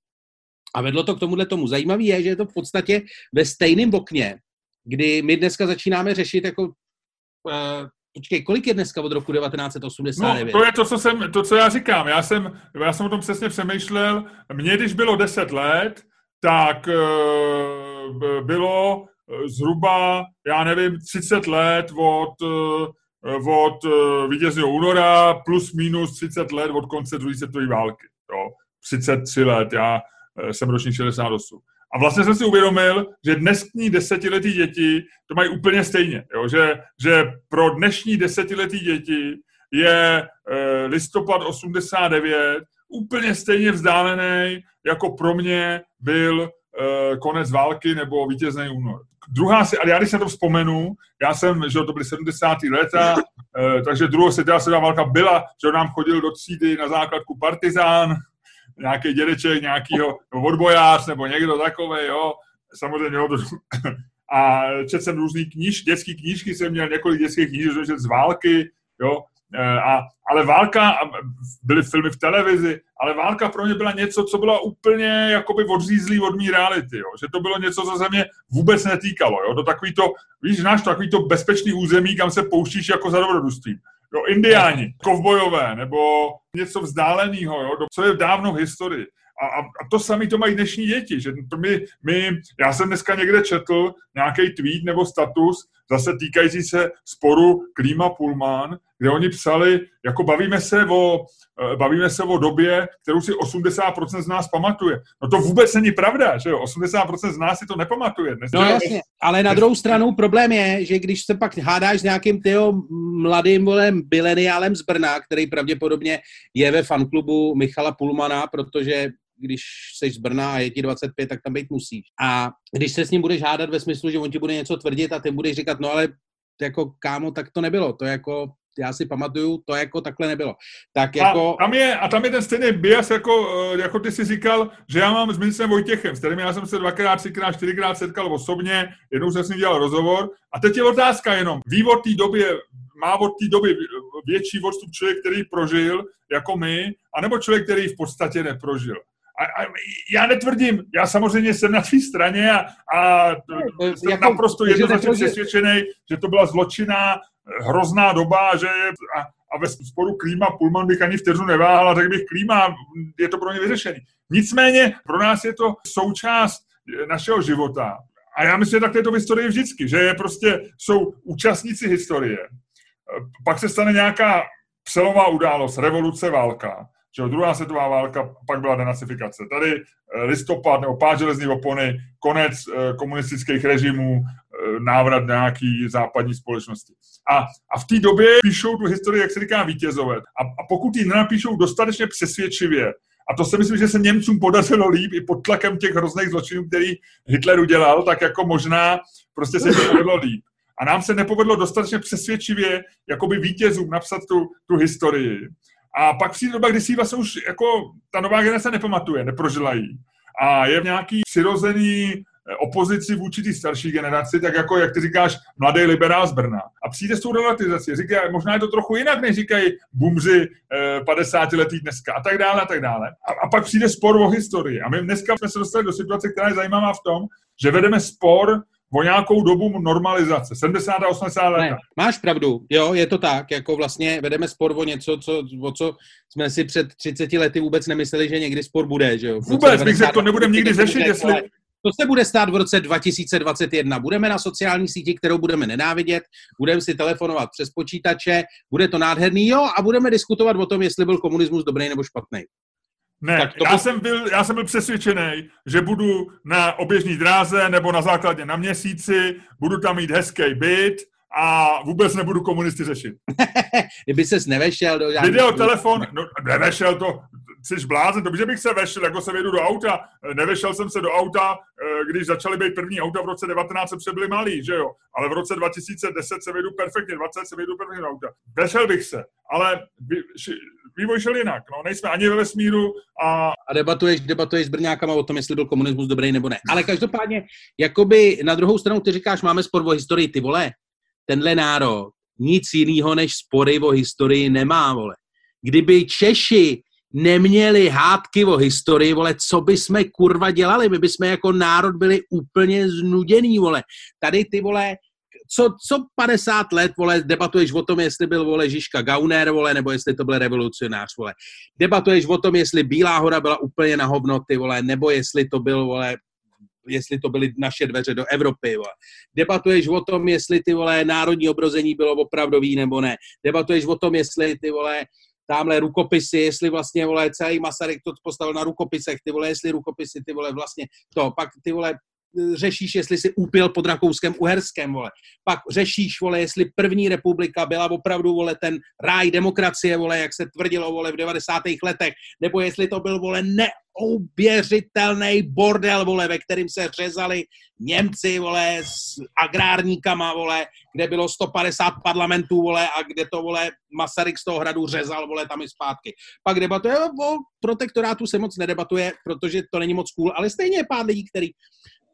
A: A vedlo to k tomuhle tomu. Zajímavé je, že je to v podstatě ve stejném okně, kdy my dneska začínáme řešit jako e, Počkej, kolik je dneska od roku 1989?
B: No, to je to, co, jsem, to, co já říkám. Já jsem, já jsem o tom přesně přemýšlel. Mně, když bylo 10 let, tak uh, bylo eh, zhruba, já nevím, 30 let od, uh, od uh, vítězního února plus minus 30 let od konce druhé světové války. Jo. 33 let, já jsem ročník 68. A vlastně jsem si uvědomil, že dnešní desetiletí děti to mají úplně stejně. Jo? Že, že pro dnešní desetiletí děti je e, listopad 89 úplně stejně vzdálený, jako pro mě byl e, konec války nebo vítězný únor. Druhá ale já když se to vzpomenu, já jsem, že to byly 70. léta, e, takže druhá světová válka byla, že nám chodil do třídy na základku partizán, nějaký dědeček, nějakýho odbojář nebo někdo takový, jo. Samozřejmě, jo, to, a četl jsem různý kníž, dětské knížky, jsem měl několik dětských knížek z války, jo, e, a, ale válka, byly filmy v televizi, ale válka pro mě byla něco, co bylo úplně jakoby odřízlý od mý reality, jo. že to bylo něco, co se mě vůbec netýkalo. Jo. To takový to, víš, náš takový to bezpečný území, kam se pouštíš jako za dobrodružstvím. Jo, indiáni, kovbojové, nebo něco vzdáleného, jo, co je v historii. A, a, a to sami to mají dnešní děti. Že my, my, já jsem dneska někde četl nějaký tweet nebo status, zase týkající se sporu Klíma Pullman, kde oni psali, jako bavíme se o, eh, bavíme se o době, kterou si 80% z nás pamatuje. No to vůbec není pravda, že jo? 80% z nás si to nepamatuje. Dnes
A: no jasně, ale na druhou stranu problém je, že když se pak hádáš s nějakým tyho mladým volem bileniálem z Brna, který pravděpodobně je ve fanklubu Michala Pulmana, protože když jsi z Brna a je ti 25, tak tam být musíš. A když se s ním budeš hádat ve smyslu, že on ti bude něco tvrdit a ty budeš říkat, no ale jako kámo, tak to nebylo. To jako já si pamatuju, to jako takhle nebylo. Tak jako...
B: a, tam je, a tam je ten stejný bias, jako, eh, jako ty jsi říkal, že já mám s ministrem Vojtěchem, s kterým já jsem se dvakrát, třikrát, čtyřikrát setkal osobně, jednou jsem s ním dělal rozhovor. A teď je otázka jenom, ví od té době, má od té doby větší odstup člověk, který prožil, jako my, anebo člověk, který v podstatě neprožil a, a já netvrdím, já samozřejmě jsem na tvý straně a, a jsem jako, naprosto jednoznačně přesvědčený, že to byla zločinná, hrozná doba, že a, a ve sporu Klíma Pullman bych ani vteřinu neváhal a řekl bych Klíma, je to pro ně vyřešený. Nicméně pro nás je to součást našeho života. A já myslím, že je to v historii vždycky, že je prostě jsou účastníci historie. Pak se stane nějaká přelová událost, revoluce, válka že druhá světová válka, pak byla denacifikace. Tady eh, listopad nebo pád železní opony, konec eh, komunistických režimů, eh, návrat nějaký západní společnosti. A, a v té době píšou tu historii, jak se říká, vítězové. A, a pokud ji nenapíšou dostatečně přesvědčivě, a to si myslím, že se Němcům podařilo líp i pod tlakem těch hrozných zločinů, který Hitler udělal, tak jako možná prostě se to povedlo líp. A nám se nepovedlo dostatečně přesvědčivě jakoby vítězům napsat tu, tu historii. A pak přijde doba, kdy si vlastně už jako ta nová generace nepamatuje, neprožila jí. A je v nějaký přirozený eh, opozici vůči té starší generaci, tak jako, jak ty říkáš, mladý liberál z Brna. A přijde s tou relativizací. Říká, možná je to trochu jinak, než říkají bumři 50 eh, letý dneska a tak dále a tak dále. A, a pak přijde spor o historii. A my dneska jsme se dostali do situace, která je zajímavá v tom, že vedeme spor o nějakou dobu normalizace, 70 a 80 let. Ne,
A: máš pravdu, jo, je to tak, jako vlastně vedeme spor o něco, co, o co jsme si před 30 lety vůbec nemysleli, že někdy spor bude, že jo.
B: Vůbec bych řekl, to nebudeme nikdy řešit, jestli...
A: To se bude stát v roce 2021. Budeme na sociální síti, kterou budeme nenávidět, budeme si telefonovat přes počítače, bude to nádherný, jo, a budeme diskutovat o tom, jestli byl komunismus dobrý nebo špatný.
B: Ne, tak to já, jsem byl, já jsem byl přesvědčený, že budu na oběžní dráze nebo na základě na měsíci, budu tam mít hezký byt a vůbec nebudu komunisty řešit.
A: Kdyby ses nevešel do
B: Video, telefon, no nevešel to, jsi blázen, dobře bych se vešel, jako se vedu do auta. Nevešel jsem se do auta, eh, když začaly být první auta v roce 19, se byli malý, že jo? Ale v roce 2010 se vedu perfektně, 20 se vedu perfektně do auta. Vešel bych se, ale vývoj šel jinak. No, nejsme ani ve vesmíru a...
A: A debatuješ, debatuješ s Brňákama o tom, jestli byl komunismus dobrý nebo ne. Ale každopádně, jakoby na druhou stranu ty říkáš, máme spor o historii, ty vole, tenhle národ nic jiného než spory o historii nemá, vole. Kdyby Češi neměli hádky o historii, vole, co by jsme kurva dělali? My bychom jako národ byli úplně znuděný, vole. Tady ty, vole, co, co 50 let, vole, debatuješ o tom, jestli byl, vole, Žižka Gauner, vole, nebo jestli to byl revolucionář, vole. Debatuješ o tom, jestli Bílá hora byla úplně na hovnoty, vole, nebo jestli to byl, vole, jestli to byly naše dveře do Evropy. Vole. Debatuješ o tom, jestli ty vole národní obrození bylo opravdový nebo ne. Debatuješ o tom, jestli ty vole tamhle rukopisy, jestli vlastně vole celý Masaryk to postavil na rukopisech, ty vole, jestli rukopisy, ty vole vlastně to, pak ty vole řešíš, jestli si úpil pod Rakouskem Uherskem, vole. Pak řešíš, vole, jestli první republika byla opravdu, vole, ten ráj demokracie, vole, jak se tvrdilo, vole, v 90. letech, nebo jestli to byl, vole, neoběřitelný bordel, vole, ve kterým se řezali Němci, vole, s agrárníkama, vole, kde bylo 150 parlamentů, vole, a kde to, vole, Masaryk z toho hradu řezal, vole, tam i zpátky. Pak debatuje, o protektorátu se moc nedebatuje, protože to není moc cool, ale stejně je pár lidí, který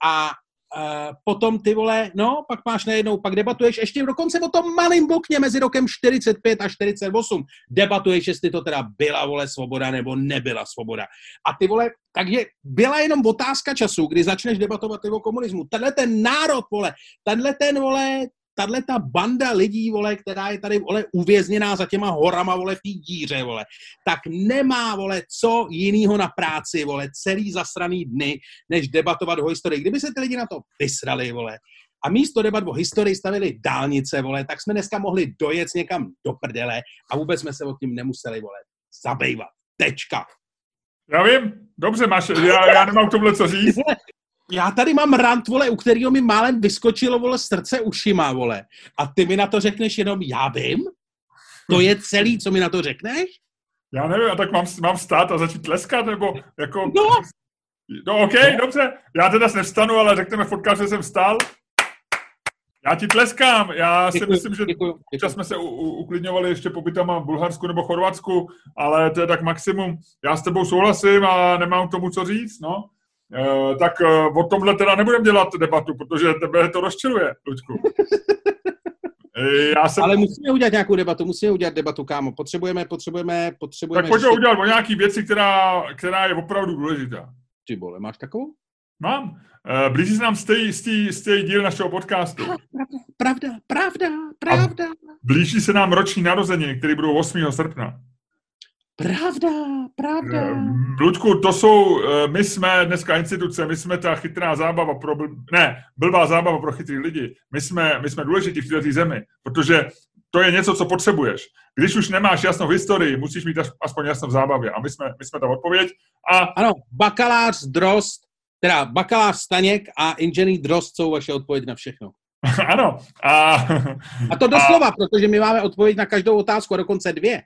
A: a Uh, potom ty vole, no, pak máš najednou, pak debatuješ ještě dokonce o tom malým bokně mezi rokem 45 a 48. Debatuješ, jestli to teda byla, vole, svoboda nebo nebyla svoboda. A ty vole, takže byla jenom otázka času, kdy začneš debatovat o komunismu. Tenhle ten národ, vole, tenhle ten, vole, tahle ta banda lidí, vole, která je tady, vole, uvězněná za těma horama, vole, v té díře, vole, tak nemá, vole, co jinýho na práci, vole, celý zasraný dny, než debatovat o historii. Kdyby se ty lidi na to vysrali, vole, a místo debat o historii stavili dálnice, vole, tak jsme dneska mohli dojet někam do prdele a vůbec jsme se o tím nemuseli, vole, zabývat. Tečka.
B: Já vím, dobře, máš, já, já nemám tohle co říct
A: já tady mám rant, vole, u kterého mi málem vyskočilo, vole, srdce ušima, vole. A ty mi na to řekneš jenom, já vím? To je celý, co mi na to řekneš?
B: Já nevím, a tak mám, mám stát a začít tleskat, nebo jako...
A: No!
B: No, OK, no. dobře. Já teda nevstanu, ale řekneme v že jsem stál. Já ti tleskám. Já si děkuji, myslím, že děkuji, děkuji. čas jsme se u, u, uklidňovali ještě pobytama v Bulharsku nebo Chorvatsku, ale to je tak maximum. Já s tebou souhlasím a nemám k tomu co říct, no. Eh, tak eh, o tomhle teda nebudem dělat debatu, protože tebe to rozčiluje, Luďku.
A: Eh, já jsem... Ale musíme udělat nějakou debatu, musíme udělat debatu, kámo. Potřebujeme, potřebujeme, potřebujeme...
B: Tak pojďme udělat o nějaký věci, která, která je opravdu důležitá.
A: Ty bole, máš takovou?
B: Mám. Blíží se nám z té díl našeho podcastu.
A: Pravda, pravda, pravda. A
B: blíží se nám roční narozeniny, které budou 8. srpna.
A: Pravda, pravda. Eh,
B: Ludku, to jsou, eh, my jsme dneska instituce, my jsme ta chytrá zábava pro, bl, ne, blbá zábava pro chytrý lidi. My jsme, my jsme důležití v této zemi, protože to je něco, co potřebuješ. Když už nemáš jasnou historii, musíš mít aspoň jasnou v zábavě. A my jsme, my jsme ta odpověď. A...
A: Ano, bakalář Drost, teda bakalář Staněk a inženýr Drost jsou vaše odpověď na všechno.
B: ano. A,
A: a to doslova, a... protože my máme odpověď na každou otázku, a dokonce dvě.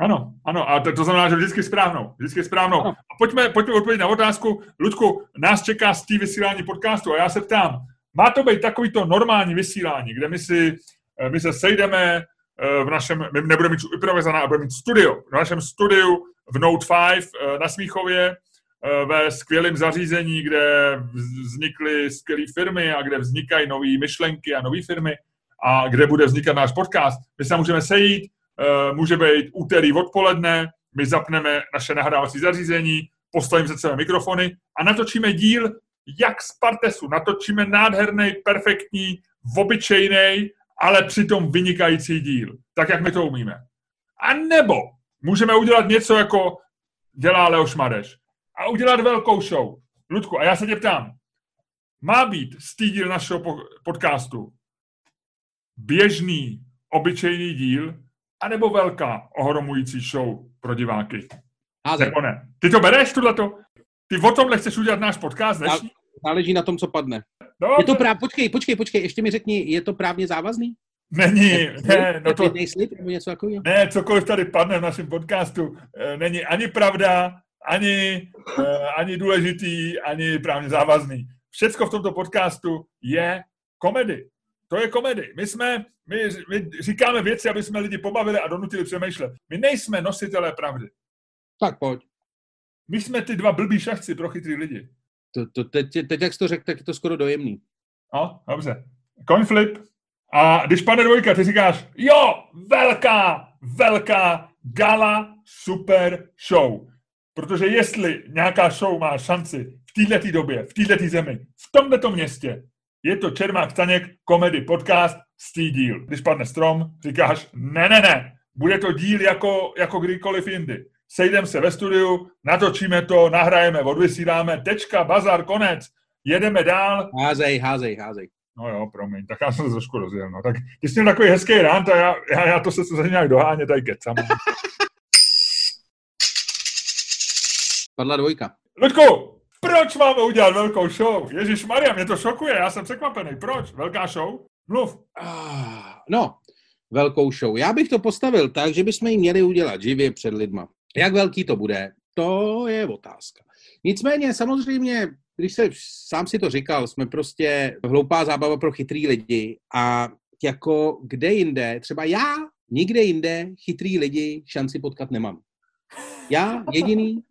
B: Ano, ano, a to, to znamená, že vždycky správnou, vždycky správnou. A pojďme, pojďme odpovědět na otázku. Ludku, nás čeká z té vysílání podcastu a já se ptám, má to být takovýto normální vysílání, kde my, si, eh, my se sejdeme eh, v našem, my nebudeme mít improvizovaná, ale budeme mít studio, v našem studiu v Note 5 eh, na Smíchově, ve skvělém zařízení, kde vznikly skvělé firmy a kde vznikají nové myšlenky a nové firmy a kde bude vznikat náš podcast. My se můžeme sejít, může být úterý odpoledne, my zapneme naše nahrávací zařízení, postavíme se celé mikrofony a natočíme díl jak z Partesu. Natočíme nádherný, perfektní, obyčejný, ale přitom vynikající díl. Tak, jak my to umíme. A nebo můžeme udělat něco, jako dělá Leoš Mareš. A udělat velkou show. Ludku, a já se tě ptám, má být díl našeho podcastu běžný, obyčejný díl, anebo velká ohromující show pro diváky?
A: Házej.
B: Nebo ne? Ty to bereš, tohleto? Ty o tomhle chceš udělat náš podcast dnešní?
A: Záleží na tom, co padne. Dobře. Je to práv... Počkej, počkej, počkej, ještě mi řekni, je to právně závazný?
B: Není, ne, no to...
A: Slib, nebo něco takového?
B: Ne, cokoliv tady padne v našem podcastu, eh, není ani pravda, ani, eh, ani důležitý, ani právně závazný. Všecko v tomto podcastu je komedy. To je komedy. My jsme, my, my říkáme věci, aby jsme lidi pobavili a donutili přemýšlet. My nejsme nositelé pravdy.
A: Tak pojď.
B: My jsme ty dva blbý šachci pro chytrý lidi.
A: To, to, teď, teď, jak jsi to řekl, tak je to skoro dojemný.
B: No, dobře. Coin flip. A když padne dvojka, ty říkáš, jo, velká, velká gala super show. Protože jestli nějaká show má šanci v této době, v této zemi, v tomto městě, je to Čermák Staněk komedy podcast, stý díl. Když padne strom, říkáš, ne, ne, ne, bude to díl jako, jako kdykoliv jindy. Sejdeme se ve studiu, natočíme to, nahrajeme, odvysíláme, tečka, bazar, konec, jedeme dál.
A: Házej, házej, házej.
B: No jo, promiň, tak já jsem se trošku rozjel. No. Tak ty jsi měl takový hezký rant a já, já, já to se za nějak doháně tady kecám.
A: Padla dvojka.
B: Ludku, Proč máme udělat velkou show? Ježíš Maria, mě to šokuje, já jsem překvapený. Proč? Velká show? Mluv.
A: Ah, no, velkou show. Já bych to postavil tak, že bychom ji měli udělat živě před lidma. Jak velký to bude, to je otázka. Nicméně samozřejmě, když se, sám si to říkal, jsme prostě hloupá zábava pro chytrý lidi a jako kde jinde, třeba já nikde jinde chytrý lidi šanci potkat nemám. Já jediný,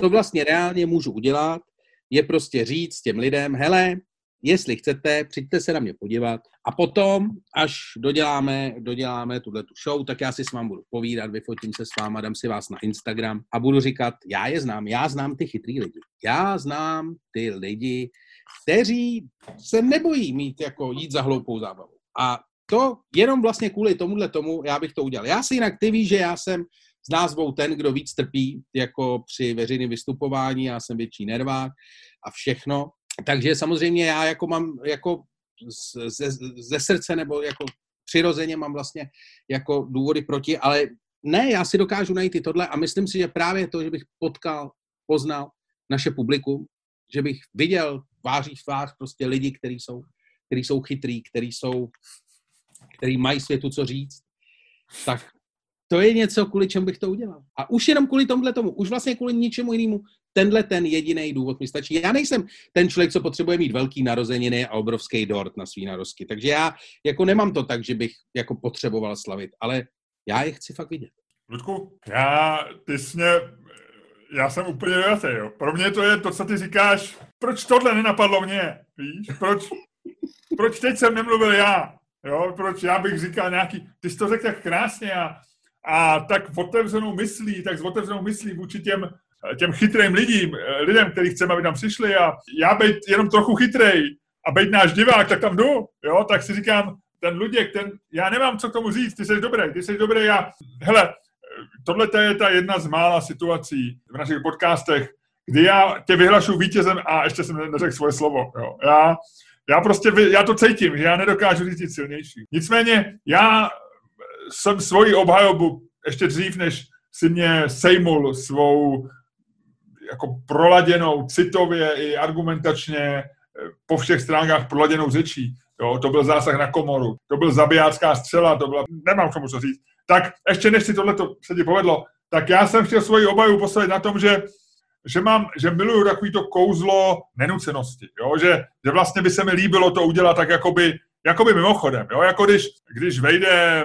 A: co vlastně reálně můžu udělat, je prostě říct těm lidem, hele, jestli chcete, přijďte se na mě podívat a potom, až doděláme, doděláme tuhle tu show, tak já si s vámi budu povídat, vyfotím se s váma, dám si vás na Instagram a budu říkat, já je znám, já znám ty chytrý lidi. Já znám ty lidi, kteří se nebojí mít jako jít za hloupou zábavu. A to jenom vlastně kvůli tomuhle tomu já bych to udělal. Já si jinak, ty víš, že já jsem s názvou ten, kdo víc trpí jako při veřejném vystupování, já jsem větší nervák a všechno. Takže samozřejmě já jako mám jako ze, ze srdce nebo jako přirozeně mám vlastně jako důvody proti, ale ne, já si dokážu najít i tohle a myslím si, že právě to, že bych potkal, poznal naše publikum, že bych viděl tváří v tvář prostě lidi, kteří jsou, který jsou chytrý, kteří jsou, který mají světu co říct, tak to je něco, kvůli čemu bych to udělal. A už jenom kvůli tomuhle tomu, už vlastně kvůli ničemu jinému, tenhle ten jediný důvod mi stačí. Já nejsem ten člověk, co potřebuje mít velký narozeniny a obrovský dort na svý narozky. Takže já jako nemám to tak, že bych jako potřeboval slavit, ale já je chci fakt vidět.
B: Ludku, já, ty jsi mě, já jsem úplně vyjatý, jo. Pro mě to je to, co ty říkáš, proč tohle nenapadlo mě, víš? Proč, proč teď jsem nemluvil já? Jo, proč já bych říkal nějaký, ty jsi to řekl tak krásně a a tak otevřenou myslí, tak s otevřenou myslí vůči těm, těm chytrým lidím, lidem, který chceme, aby tam přišli a já být jenom trochu chytrej a být náš divák, tak tam jdu, jo, tak si říkám, ten Luděk, ten, já nemám co k tomu říct, ty jsi dobrý, ty jsi dobrý, já, hele, tohle je ta jedna z mála situací v našich podcastech, kdy já tě vyhlašu vítězem a ještě jsem neřekl svoje slovo, jo. Já, já prostě, já to cítím, já nedokážu říct silnější. Nicméně, já jsem svoji obhajobu ještě dřív, než si mě sejmul svou jako proladěnou citově i argumentačně eh, po všech stránkách proladěnou řečí. Jo, to byl zásah na komoru, to byl zabijácká střela, to byla, nemám k tomu co říct. Tak ještě než si tohle se ti povedlo, tak já jsem chtěl svoji obaju postavit na tom, že, že, mám, že miluju takový to kouzlo nenucenosti, jo? Že, že vlastně by se mi líbilo to udělat tak jakoby, jakoby mimochodem, jo? jako když, když vejde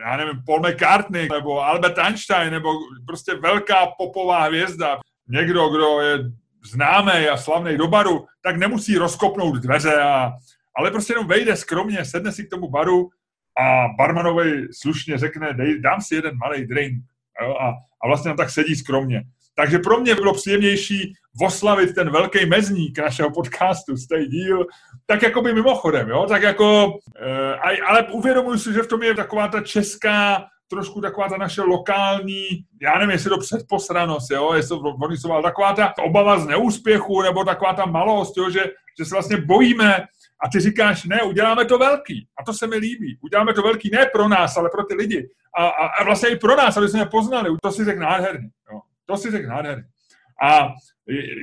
B: já nevím, Paul McCartney nebo Albert Einstein nebo prostě velká popová hvězda, někdo, kdo je známý a slavný do baru, tak nemusí rozkopnout dveře, a, ale prostě jenom vejde skromně, sedne si k tomu baru a barmanovi slušně řekne, dej, dám si jeden malý drink. Jo, a, a vlastně tam tak sedí skromně. Takže pro mě bylo příjemnější oslavit ten velký mezník našeho podcastu, stej díl, tak jako by mimochodem, jo, tak jako, e, ale uvědomuji si, že v tom je taková ta česká, trošku taková ta naše lokální, já nevím, jestli to předposranost, jo, jestli to Borisova, taková ta obava z neúspěchu, nebo taková ta malost, jo, že, že se vlastně bojíme a ty říkáš, ne, uděláme to velký. A to se mi líbí. Uděláme to velký ne pro nás, ale pro ty lidi. A, a, a vlastně i pro nás, aby jsme je poznali. To si řekl nádherně. Jo. To si řekl nádherně. A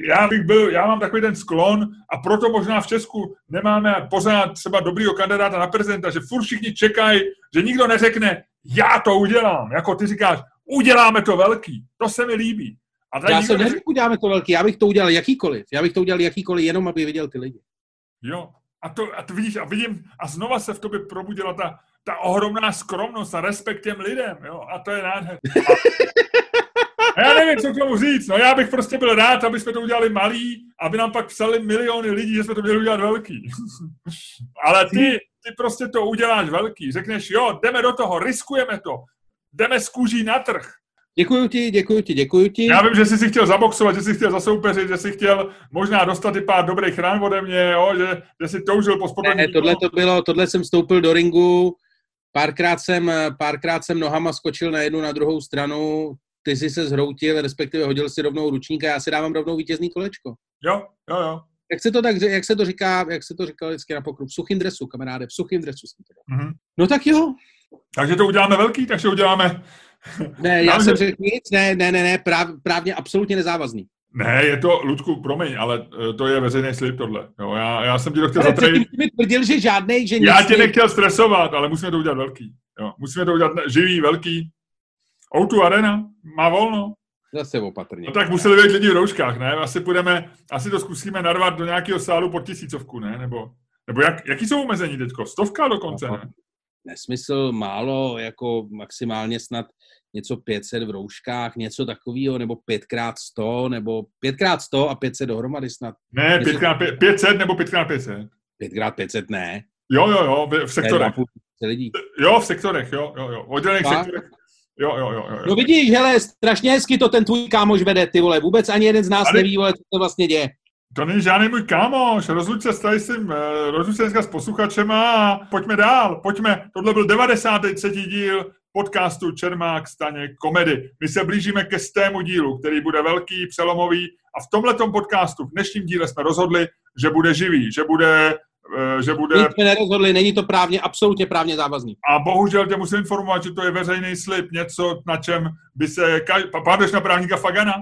B: já bych byl, já mám takový ten sklon a proto možná v Česku nemáme pořád třeba dobrýho kandidáta na prezidenta, že furt všichni čekají, že nikdo neřekne, já to udělám. Jako ty říkáš, uděláme to velký. To se mi líbí.
A: A já jsem neřekl, uděláme to velký, já bych to udělal jakýkoliv. Já bych to udělal jakýkoliv, jenom aby viděl ty lidi.
B: Jo, a to, a to vidíš, a vidím, a znova se v tobě probudila ta, ta ohromná skromnost a respekt těm lidem, jo, a to je nádherné. A já nevím, co k tomu říct. No já bych prostě byl rád, aby jsme to udělali malý, aby nám pak psali miliony lidí, že jsme to měli udělat velký. Ale ty, ty prostě to uděláš velký. Řekneš, jo, jdeme do toho, riskujeme to. Jdeme z kůží na trh.
A: Děkuji ti, děkuji ti, děkuji ti.
B: Já vím, že jsi si chtěl zaboxovat, že jsi chtěl zasoupeřit, že jsi chtěl možná dostat i pár dobrých rán ode mě, jo? Že, že jsi toužil po sportovní.
A: Ne, tohle to bylo, tohle jsem vstoupil do ringu, párkrát jsem, párkrát jsem nohama skočil na jednu, na druhou stranu, ty jsi se zhroutil, respektive hodil si rovnou ručníka, já si dávám rovnou vítězný kolečko.
B: Jo, jo, jo.
A: Jak se to tak, jak se to říká, jak se to říkalo vždycky na pokru, v suchým dresu, kamaráde, v suchým dresu jsem to mm-hmm. No tak jo.
B: Takže to uděláme velký, takže uděláme...
A: Ne, já jsem řekl nic, ne, ne, ne, ne, práv, právně absolutně nezávazný.
B: Ne, je to, Ludku, promiň, ale eh, to je veřejný slib tohle. Jo, já, já jsem ti to chtěl zatrejit.
A: mi tvrdil, že žádnej, že
B: Já
A: nic
B: tě
A: ne-
B: nechtěl stresovat, ale musíme to udělat velký. Jo, musíme to udělat živý, velký. O2 Arena má volno.
A: Zase opatrně.
B: No tak museli být lidi v rouškách, ne? Asi půjdeme, asi to zkusíme narvat do nějakého sálu pod tisícovku, ne? Nebo, nebo jak, jaký jsou omezení teďko? Stovka dokonce, ne?
A: Nesmysl, málo, jako maximálně snad něco 500 v rouškách, něco takového, nebo 5x100, nebo 5x100 a 500 dohromady snad.
B: Ne,
A: Jestli-
B: 5x, 500 nebo 5x500.
A: 5x500 ne.
B: Jo, jo, jo, v- sektorech.
A: 2,5 lidí.
B: Jo, v sektorech, jo, jo, jo. V oddělených sektorech. Jo, jo, jo, jo.
A: No vidíš, hele, strašně hezky to ten tvůj kámoš vede, ty vole. Vůbec ani jeden z nás
B: Ale-
A: neví, vole, co to vlastně děje.
B: To není žádný můj kámoš, rozluč se tady s tím, eh, rozluč se dneska s posluchačema a pojďme dál, pojďme. Tohle byl 93. díl podcastu Čermák Staněk komedy. My se blížíme ke stému dílu, který bude velký, přelomový a v tomhletom podcastu, v dnešním díle jsme rozhodli, že bude živý, že bude, že bude
A: Nic jsme nerozhodli, není to právně, absolutně právně závazný.
B: a bohužel tě musím informovat, že to je veřejný slib, něco, na čem by se... Pamatuješ na právníka Fagana?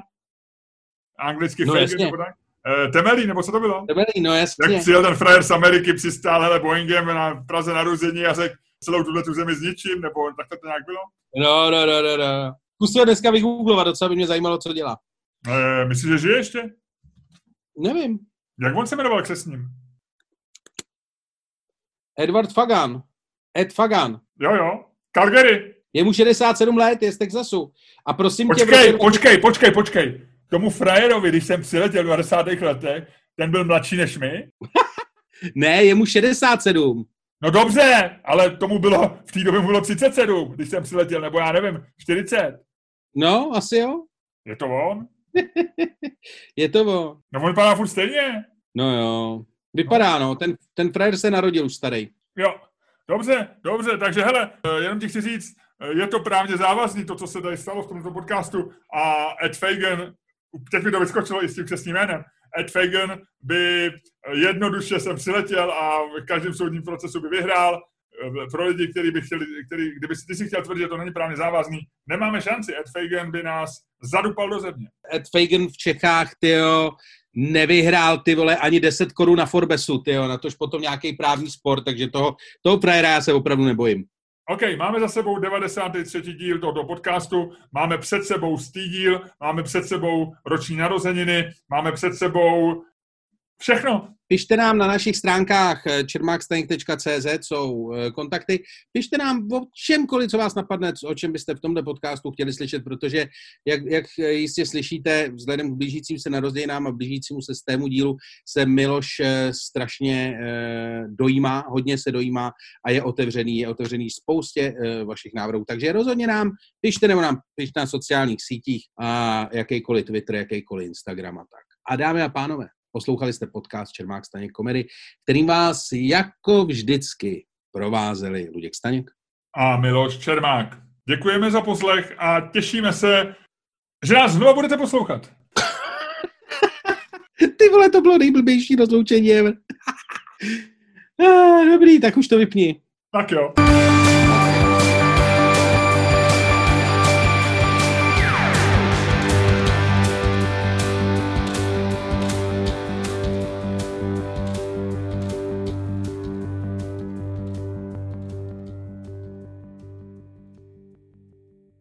B: Anglicky
A: No
B: Fagan,
A: jasně.
B: nebo tak? Eh, Temelí, nebo co to bylo?
A: Dobrý, no jasně.
B: Jak přijel ten frajer z Ameriky, přistál hele Boeingem na Praze narození a řekl celou tuhle tu zemi zničím, nebo tak to nějak bylo?
A: No, no, no, no, no. Zkus si ho dneska vygooglovat, docela by mě zajímalo, co dělá.
B: Eh, myslíš, že žije ještě?
A: Nevím.
B: Jak on se jmenoval křesním?
A: Edward Fagan. Ed Fagan.
B: Jo, jo. Calgary.
A: Je mu 67 let, je z Texasu. A prosím tě...
B: Počkej,
A: roce-
B: počkej, počkej, počkej. Tomu frajerovi, když jsem přiletěl v 90. letech, ten byl mladší než my?
A: Ne, je mu 67.
B: No dobře, ale tomu bylo, v té době mu bylo 37, když jsem přiletěl, nebo já nevím, 40.
A: No, asi jo.
B: Je to on?
A: Je to on.
B: No on vypadá furt stejně.
A: No jo. Vypadá, no. Ten, ten frajer se narodil už starý.
B: Jo, dobře, dobře, takže hele, eh, jenom ti chci říct, eh, je to právně závazný, to, co se tady stalo v tomto podcastu a Ed Fagan, teď mi to vyskočilo i s tím křesním jménem, Ed Fagan by eh, jednoduše sem přiletěl a v každém soudním procesu by vyhrál. Pro lidi, kteří by chtěli, který, kdyby si ty si chtěl tvrdit, že to není právně závazný, nemáme šanci. Ed Fagan by nás zadupal do země.
A: Ed Fagan v Čechách, tyjo, nevyhrál ty vole ani 10 korun na Forbesu, tyjo, na tož potom nějaký právní sport, takže toho, toho frajera já se opravdu nebojím.
B: OK, máme za sebou 93. díl tohoto podcastu, máme před sebou stý díl, máme před sebou roční narozeniny, máme před sebou všechno.
A: Pište nám na našich stránkách eh, čermákstanek.cz jsou eh, kontakty. Pište nám o čemkoliv, co vás napadne, o čem byste v tomto podcastu chtěli slyšet, protože, jak, jak eh, jistě slyšíte, vzhledem k blížícím se narozeninám a blížícímu se z tému dílu, se Miloš strašně dojímá, hodně se dojímá a je otevřený, je otevřený spoustě vašich návrhů. Takže rozhodně nám pište nebo nám pište na sociálních sítích a jakýkoliv Twitter, jakýkoliv Instagram a tak. A dámy a pánové, Poslouchali jste podcast Čermák Staněk komedy, kterým vás jako vždycky provázeli Luděk Staněk.
B: A Miloš Čermák. Děkujeme za poslech a těšíme se, že nás znovu budete poslouchat.
A: Ty vole, to bylo nejblbější rozloučení. Ah, Dobrý, tak už to vypni.
B: Tak jo.